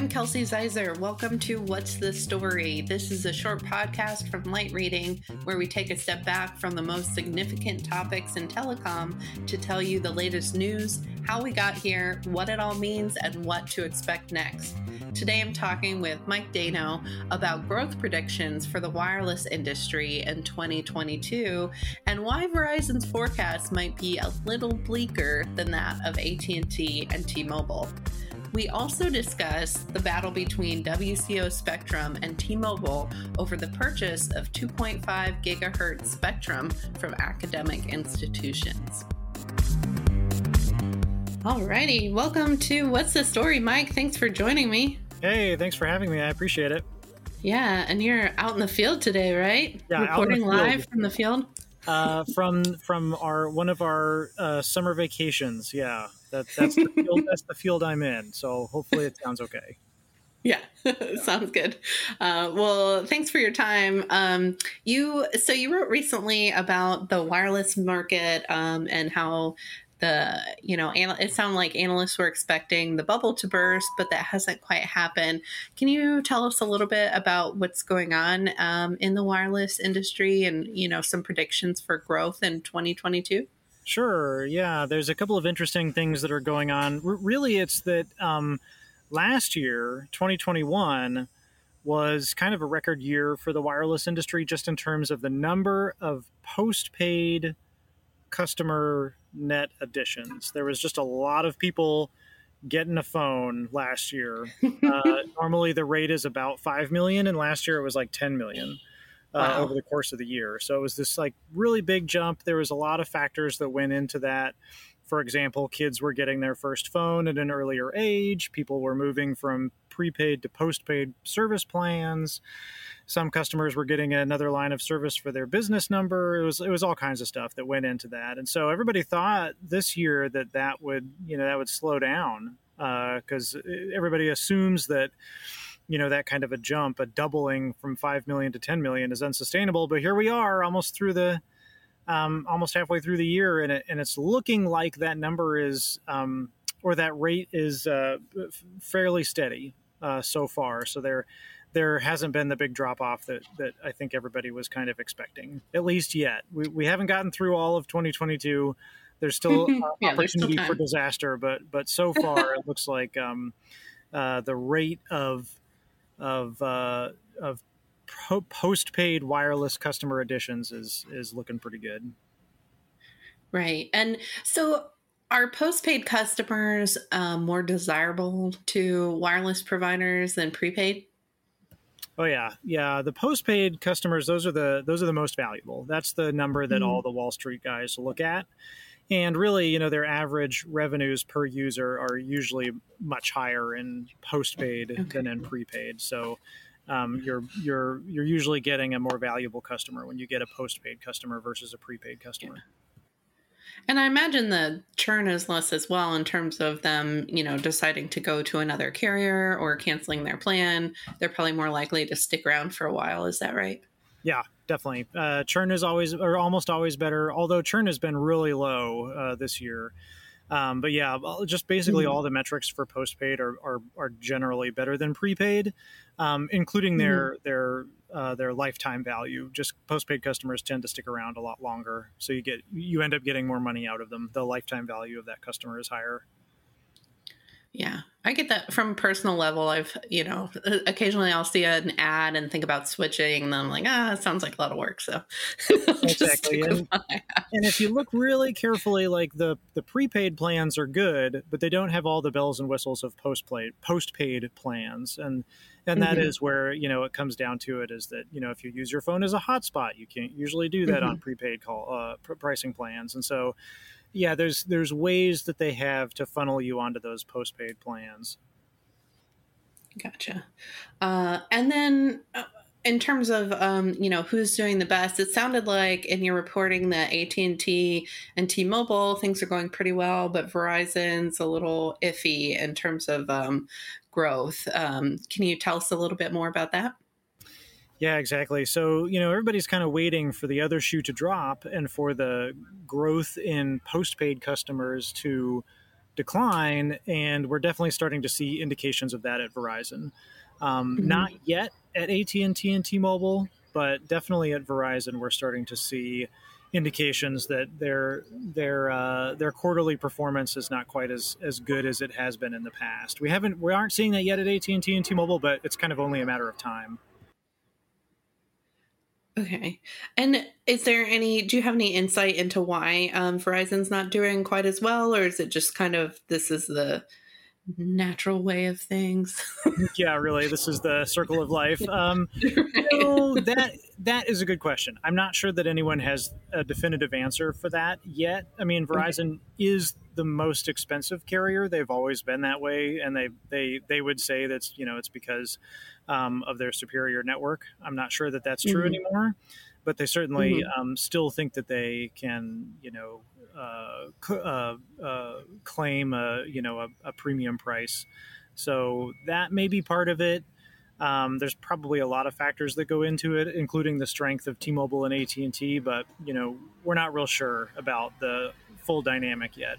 I'm Kelsey Ziser. Welcome to What's the Story? This is a short podcast from Light Reading where we take a step back from the most significant topics in telecom to tell you the latest news, how we got here, what it all means, and what to expect next. Today I'm talking with Mike Dano about growth predictions for the wireless industry in 2022 and why Verizon's forecast might be a little bleaker than that of AT&T and T-Mobile. We also discuss the battle between WCO Spectrum and T Mobile over the purchase of 2.5 gigahertz spectrum from academic institutions. Alrighty, welcome to What's the Story, Mike. Thanks for joining me. Hey, thanks for having me. I appreciate it. Yeah, and you're out in the field today, right? Yeah, reporting live from the field. Uh, from from our one of our uh, summer vacations. Yeah, that, that's the field. that's the field I'm in. So hopefully it sounds okay. Yeah, sounds good. Uh, well, thanks for your time. Um, you so you wrote recently about the wireless market um, and how the you know it sounded like analysts were expecting the bubble to burst but that hasn't quite happened can you tell us a little bit about what's going on um, in the wireless industry and you know some predictions for growth in 2022 Sure. Yeah. There's a couple of interesting things that are going on. R- really, it's that um, last year, 2021, was kind of a record year for the wireless industry, just in terms of the number of postpaid customer net additions. There was just a lot of people getting a phone last year. Uh, normally, the rate is about 5 million, and last year it was like 10 million uh, wow. over the course of the year. So it was this like really big jump. There was a lot of factors that went into that. For example, kids were getting their first phone at an earlier age. People were moving from prepaid to postpaid service plans. Some customers were getting another line of service for their business number. It was it was all kinds of stuff that went into that, and so everybody thought this year that that would you know that would slow down because uh, everybody assumes that you know that kind of a jump, a doubling from five million to ten million is unsustainable. But here we are, almost through the um, almost halfway through the year, and it, and it's looking like that number is um, or that rate is uh, fairly steady uh, so far. So there there hasn't been the big drop off that that I think everybody was kind of expecting, at least yet. We we haven't gotten through all of 2022. There's still uh, yeah, opportunity still for disaster, but but so far it looks like um, uh, the rate of of uh, of po- postpaid wireless customer additions is is looking pretty good. Right, and so are postpaid customers um, more desirable to wireless providers than prepaid? Oh yeah, yeah. The postpaid customers; those are the those are the most valuable. That's the number that mm-hmm. all the Wall Street guys look at. And really, you know, their average revenues per user are usually much higher in postpaid okay. than in prepaid. So um, you're you're you're usually getting a more valuable customer when you get a postpaid customer versus a prepaid customer. Yeah. And I imagine the churn is less as well in terms of them, you know, deciding to go to another carrier or canceling their plan. They're probably more likely to stick around for a while. Is that right? Yeah, definitely. Uh, churn is always or almost always better. Although churn has been really low uh, this year. Um, but yeah, just basically mm-hmm. all the metrics for postpaid are, are, are generally better than prepaid, um, including their mm-hmm. their uh, their lifetime value. Just postpaid customers tend to stick around a lot longer, so you get you end up getting more money out of them. The lifetime value of that customer is higher. Yeah, I get that from a personal level. I've, you know, occasionally I'll see an ad and think about switching, and then I'm like, ah, it sounds like a lot of work. So exactly. And, and, if you look really carefully, like the the prepaid plans are good, but they don't have all the bells and whistles of postpaid postpaid plans, and and that mm-hmm. is where you know it comes down to it is that you know if you use your phone as a hotspot, you can't usually do that mm-hmm. on prepaid call uh, pr- pricing plans, and so yeah, there's there's ways that they have to funnel you onto those postpaid plans. Gotcha. Uh, and then, uh, in terms of um, you know who's doing the best, it sounded like in your reporting that AT and T and T-Mobile things are going pretty well, but Verizon's a little iffy in terms of um, growth. Um, can you tell us a little bit more about that? Yeah, exactly. So, you know, everybody's kind of waiting for the other shoe to drop and for the growth in postpaid customers to decline, and we're definitely starting to see indications of that at Verizon. Um, mm-hmm. Not yet at AT and T and T-Mobile, but definitely at Verizon, we're starting to see indications that their their uh, their quarterly performance is not quite as as good as it has been in the past. We haven't we aren't seeing that yet at AT and T and T-Mobile, but it's kind of only a matter of time. Okay. And is there any, do you have any insight into why um, Verizon's not doing quite as well? Or is it just kind of this is the natural way of things? yeah, really. This is the circle of life. Um, right. no, that, that is a good question. I'm not sure that anyone has a definitive answer for that yet. I mean, Verizon okay. is the most expensive carrier. They've always been that way. And they, they, they would say that's, you know, it's because um, of their superior network. I'm not sure that that's true mm-hmm. anymore, but they certainly mm-hmm. um, still think that they can, you know, uh, uh, uh, claim a you know a, a, premium price. So that may be part of it. Um, there's probably a lot of factors that go into it, including the strength of T-Mobile and AT&T. But you know, we're not real sure about the full dynamic yet.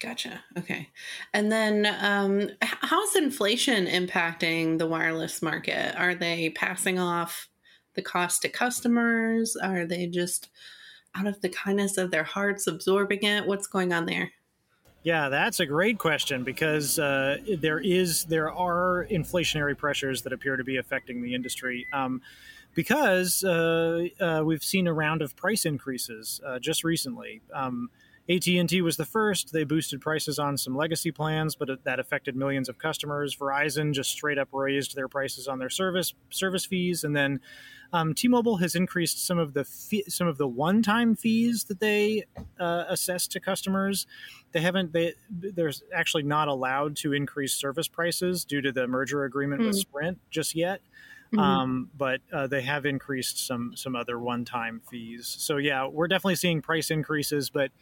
Gotcha. Okay. And then um, how's inflation impacting the wireless market? Are they passing off the cost to customers? Are they just out of the kindness of their hearts absorbing it? What's going on there? Yeah, that's a great question because uh, there is there are inflationary pressures that appear to be affecting the industry. Um, because uh, uh, we've seen a round of price increases uh, just recently. Um, AT&T was the first. They boosted prices on some legacy plans, but that affected millions of customers. Verizon just straight up raised their prices on their service service fees, and then um, T-Mobile has increased some of the fee, some of the one-time fees that they uh, assess to customers. They haven't. They they're actually not allowed to increase service prices due to the merger agreement mm. with hmm. Sprint just yet. Mm-hmm. Um, but uh, they have increased some some other one-time fees. So yeah, we're definitely seeing price increases, but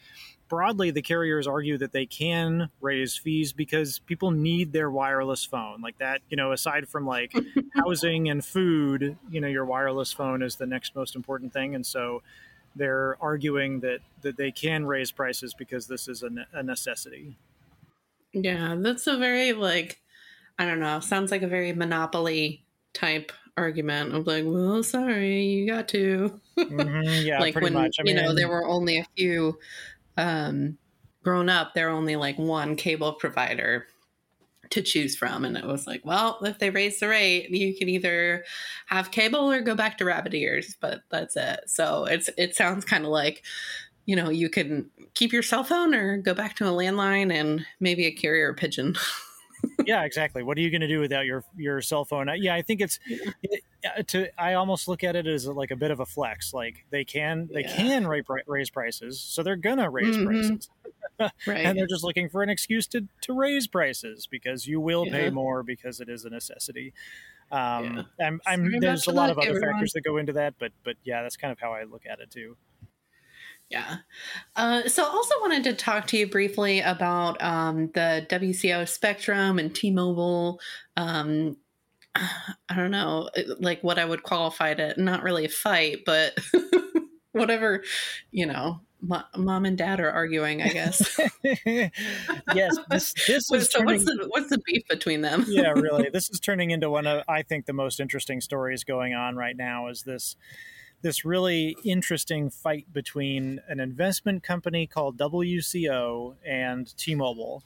broadly, the carriers argue that they can raise fees because people need their wireless phone. Like that, you know, aside from like housing and food, you know, your wireless phone is the next most important thing. And so they're arguing that, that they can raise prices because this is a, a necessity. Yeah, that's a very, like, I don't know, sounds like a very monopoly type argument of like, well, sorry, you got to. Mm-hmm, yeah, like when much. I you know there were only a few um, grown up, there are only like one cable provider to choose from. And it was like, well, if they raise the rate, you can either have cable or go back to rabbit ears, but that's it. So it's it sounds kind of like, you know, you can keep your cell phone or go back to a landline and maybe a carrier pigeon. yeah, exactly. What are you going to do without your your cell phone? Yeah, I think it's it, to. I almost look at it as like a bit of a flex. Like they can they yeah. can raise, raise prices, so they're gonna raise mm-hmm. prices, right. and they're just looking for an excuse to to raise prices because you will yeah. pay more because it is a necessity. Um, yeah. I'm, I'm there's a lot of other everyone. factors that go into that, but but yeah, that's kind of how I look at it too. Yeah. Uh, so, also wanted to talk to you briefly about um, the WCO Spectrum and T-Mobile. Um, I don't know, like what I would qualify to not really a fight, but whatever, you know, mom and dad are arguing, I guess. yes, this this is so. Turning, what's the what's the beef between them? yeah, really, this is turning into one of I think the most interesting stories going on right now. Is this this really interesting fight between an investment company called WCO and T-Mobile.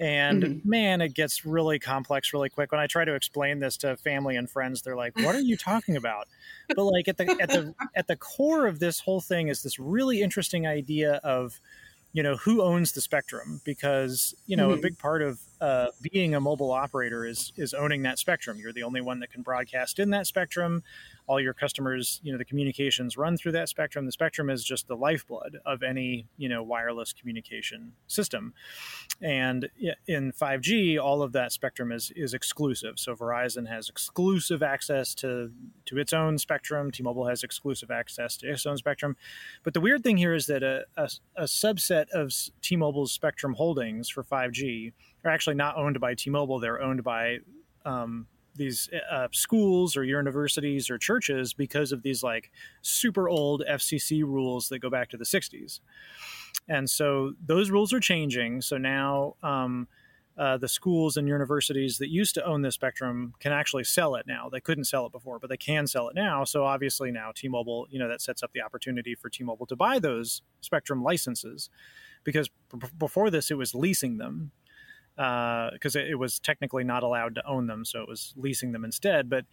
And mm-hmm. man, it gets really complex really quick. When I try to explain this to family and friends, they're like, "What are you talking about?" But like at the at the at the core of this whole thing is this really interesting idea of you know who owns the spectrum because you know mm-hmm. a big part of uh, being a mobile operator is is owning that spectrum you're the only one that can broadcast in that spectrum all your customers, you know, the communications run through that spectrum. The spectrum is just the lifeblood of any, you know, wireless communication system. And in 5G, all of that spectrum is is exclusive. So Verizon has exclusive access to to its own spectrum. T-Mobile has exclusive access to its own spectrum. But the weird thing here is that a, a, a subset of T-Mobile's spectrum holdings for 5G are actually not owned by T-Mobile. They're owned by um, these uh, schools or universities or churches because of these like super old FCC rules that go back to the 60s. and so those rules are changing. So now um, uh, the schools and universities that used to own this spectrum can actually sell it now. They couldn't sell it before, but they can sell it now. So obviously now T-Mobile, you know, that sets up the opportunity for T-Mobile to buy those spectrum licenses, because b- before this it was leasing them because uh, it, it was technically not allowed to own them, so it was leasing them instead. But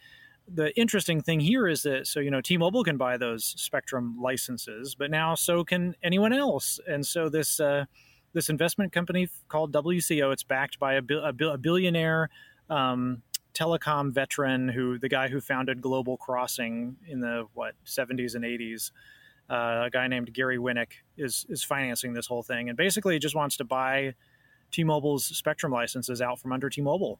the interesting thing here is that so you know T-Mobile can buy those Spectrum licenses, but now so can anyone else. And so this uh, this investment company called WCO, it's backed by a, a, a billionaire um, telecom veteran who the guy who founded Global Crossing in the what 70s and 80s. Uh, a guy named Gary Winnick is is financing this whole thing, and basically just wants to buy T-Mobile's Spectrum licenses out from under T-Mobile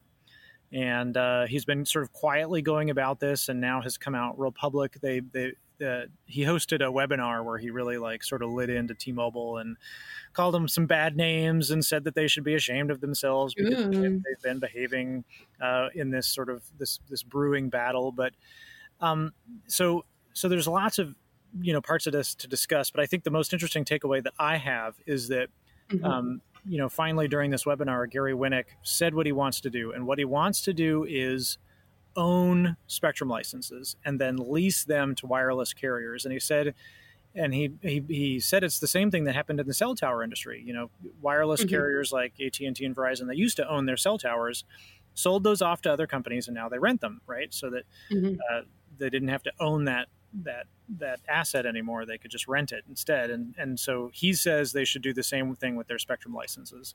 and uh, he's been sort of quietly going about this, and now has come out real public. They they uh, he hosted a webinar where he really like sort of lit into T-Mobile and called them some bad names and said that they should be ashamed of themselves because mm. they've been behaving uh, in this sort of this this brewing battle. But um, so so there's lots of you know parts of this to discuss, but I think the most interesting takeaway that I have is that. Mm-hmm. Um, you know, finally during this webinar, Gary Winnick said what he wants to do. And what he wants to do is own spectrum licenses and then lease them to wireless carriers. And he said, and he, he, he said it's the same thing that happened in the cell tower industry. You know, wireless mm-hmm. carriers like AT&T and Verizon, they used to own their cell towers, sold those off to other companies, and now they rent them, right? So that mm-hmm. uh, they didn't have to own that that that asset anymore. They could just rent it instead. And and so he says they should do the same thing with their Spectrum licenses.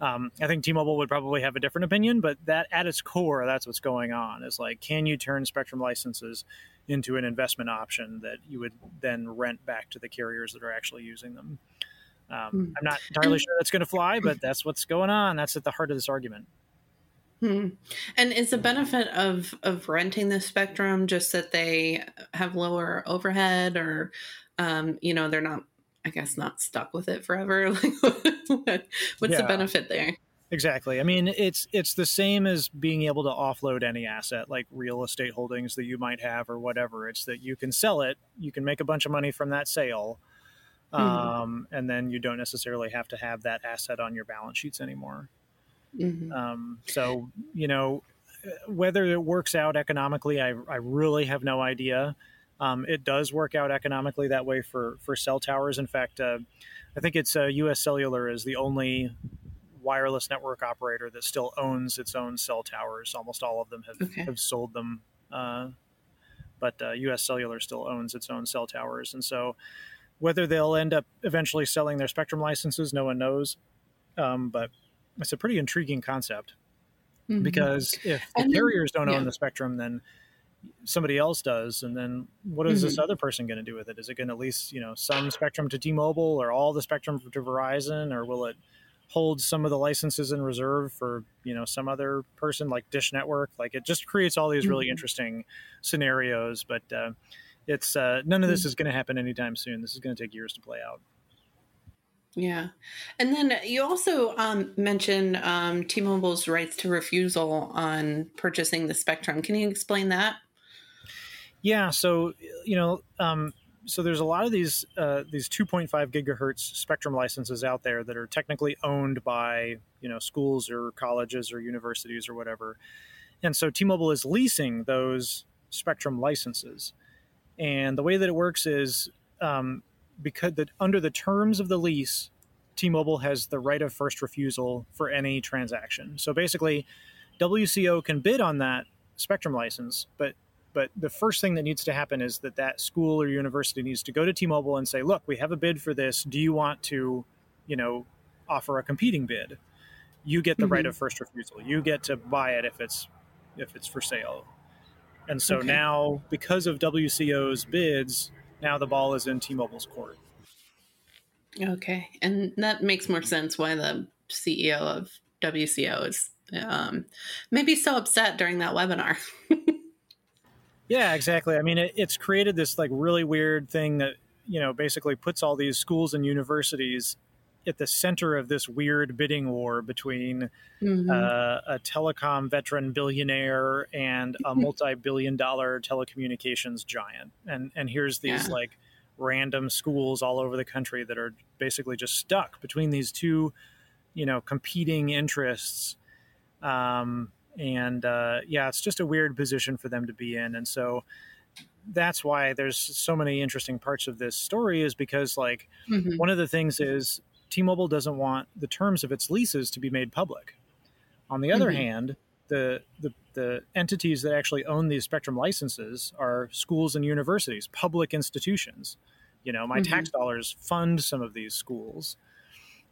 Um, I think T-Mobile would probably have a different opinion, but that at its core, that's what's going on. Is like, can you turn Spectrum licenses into an investment option that you would then rent back to the carriers that are actually using them? Um, hmm. I'm not entirely sure that's going to fly, but that's what's going on. That's at the heart of this argument. Hmm. And is the benefit of of renting the spectrum just that they have lower overhead, or um, you know they're not, I guess, not stuck with it forever? Like, what's yeah. the benefit there? Exactly. I mean, it's it's the same as being able to offload any asset, like real estate holdings that you might have or whatever. It's that you can sell it, you can make a bunch of money from that sale, mm-hmm. um, and then you don't necessarily have to have that asset on your balance sheets anymore. Mm-hmm. Um, so, you know, whether it works out economically, I, I really have no idea. Um, it does work out economically that way for, for cell towers. In fact, uh, I think it's uh, U.S. Cellular is the only wireless network operator that still owns its own cell towers. Almost all of them have, okay. have sold them, uh, but U.S. Uh, Cellular still owns its own cell towers. And so, whether they'll end up eventually selling their spectrum licenses, no one knows. Um, but it's a pretty intriguing concept mm-hmm. because if the then, carriers don't yeah. own the spectrum, then somebody else does, and then what is mm-hmm. this other person going to do with it? Is it going to lease you know some spectrum to T-Mobile or all the spectrum to Verizon, or will it hold some of the licenses in reserve for you know some other person like Dish Network? Like it just creates all these really mm-hmm. interesting scenarios, but. Uh, it's uh, none of this mm-hmm. is going to happen anytime soon. This is going to take years to play out. Yeah. And then you also um, mentioned um, T Mobile's rights to refusal on purchasing the spectrum. Can you explain that? Yeah. So, you know, um, so there's a lot of these uh, these 2.5 gigahertz spectrum licenses out there that are technically owned by you know schools or colleges or universities or whatever, and so T-Mobile is leasing those spectrum licenses, and the way that it works is um, because the, under the terms of the lease, T-Mobile has the right of first refusal for any transaction. So basically, WCO can bid on that spectrum license, but but the first thing that needs to happen is that that school or university needs to go to T-Mobile and say, "Look, we have a bid for this. Do you want to, you know, offer a competing bid? You get the mm-hmm. right of first refusal. You get to buy it if it's if it's for sale." And so okay. now, because of WCO's bids, now the ball is in T-Mobile's court. Okay, and that makes more sense why the CEO of WCO is um, maybe so upset during that webinar. yeah, exactly. I mean, it, it's created this like really weird thing that you know basically puts all these schools and universities at the center of this weird bidding war between mm-hmm. uh, a telecom veteran billionaire and a multi-billion dollar telecommunications giant and and here's these yeah. like random schools all over the country that are basically just stuck between these two, you know, competing interests. Um, and uh, yeah, it's just a weird position for them to be in, and so that's why there's so many interesting parts of this story is because like mm-hmm. one of the things is T-Mobile doesn't want the terms of its leases to be made public. On the other mm-hmm. hand, the, the the entities that actually own these spectrum licenses are schools and universities, public institutions. You know, my mm-hmm. tax dollars fund some of these schools.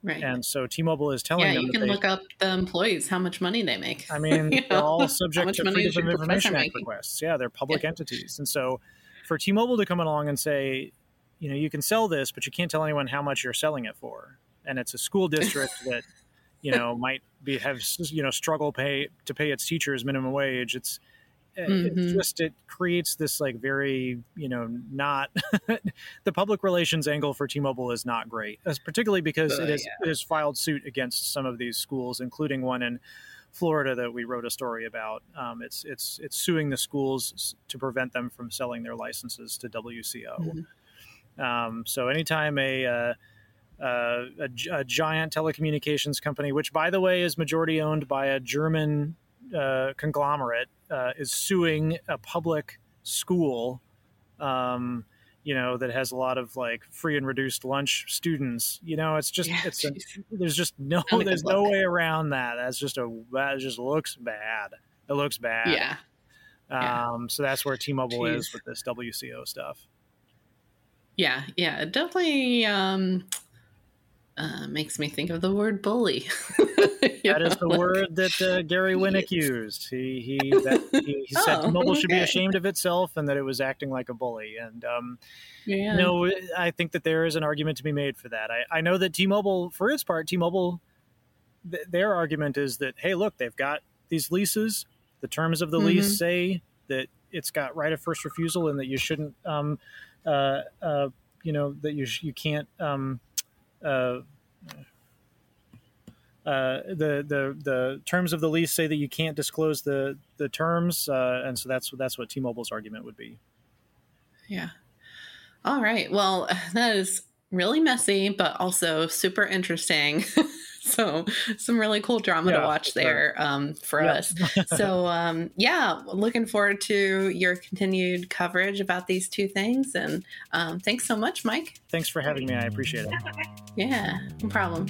Right. And so T-Mobile is telling yeah, them. you can they, look up the employees, how much money they make. I mean, they're all subject to Freedom of Information Act requests. Yeah, they're public yeah. entities, and so for T-Mobile to come along and say, you know, you can sell this, but you can't tell anyone how much you're selling it for, and it's a school district that, you know, might be have you know struggle pay to pay its teachers minimum wage. It's mm-hmm. it just it creates this like very you know not the public relations angle for T-Mobile is not great, particularly because uh, it, is, yeah. it has filed suit against some of these schools, including one in Florida that we wrote a story about. Um, it's it's it's suing the schools to prevent them from selling their licenses to WCO. Mm-hmm. Um, so anytime a uh, uh, a, a, giant telecommunications company, which by the way is majority owned by a German uh, conglomerate uh, is suing a public school, um, you know, that has a lot of like free and reduced lunch students. You know, it's just yeah, it's a, there's just no there's no way around that. That's just a that just looks bad. It looks bad. Yeah. Um, yeah. So that's where T-Mobile Jeez. is with this WCO stuff. Yeah, yeah, definitely. Um, uh, makes me think of the word bully. that know, is the like... word that uh, Gary Winnick used. He he, that, he, he said oh, mobile okay. should be ashamed of itself and that it was acting like a bully. And um, yeah. you know, I think that there is an argument to be made for that. I, I know that T-Mobile, for its part, T-Mobile, th- their argument is that hey, look, they've got these leases. The terms of the mm-hmm. lease say that it's got right of first refusal and that you shouldn't, um, uh, uh, you know, that you sh- you can't. Um, uh, uh, the the the terms of the lease say that you can't disclose the the terms, uh, and so that's that's what T-Mobile's argument would be. Yeah. All right. Well, that is really messy, but also super interesting. so some really cool drama yeah, to watch there um, for yeah. us. So um, yeah, looking forward to your continued coverage about these two things. And um, thanks so much, Mike. Thanks for having me. I appreciate it. Yeah, no problem.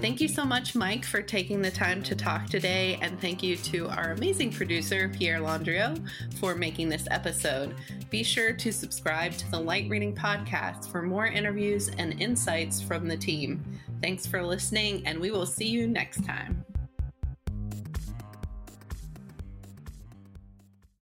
Thank you so much, Mike, for taking the time to talk today. And thank you to our amazing producer, Pierre Landrio, for making this episode. Be sure to subscribe to the Light Reading Podcast for more interviews and insights from the team. Thanks for listening, and we will see you next time.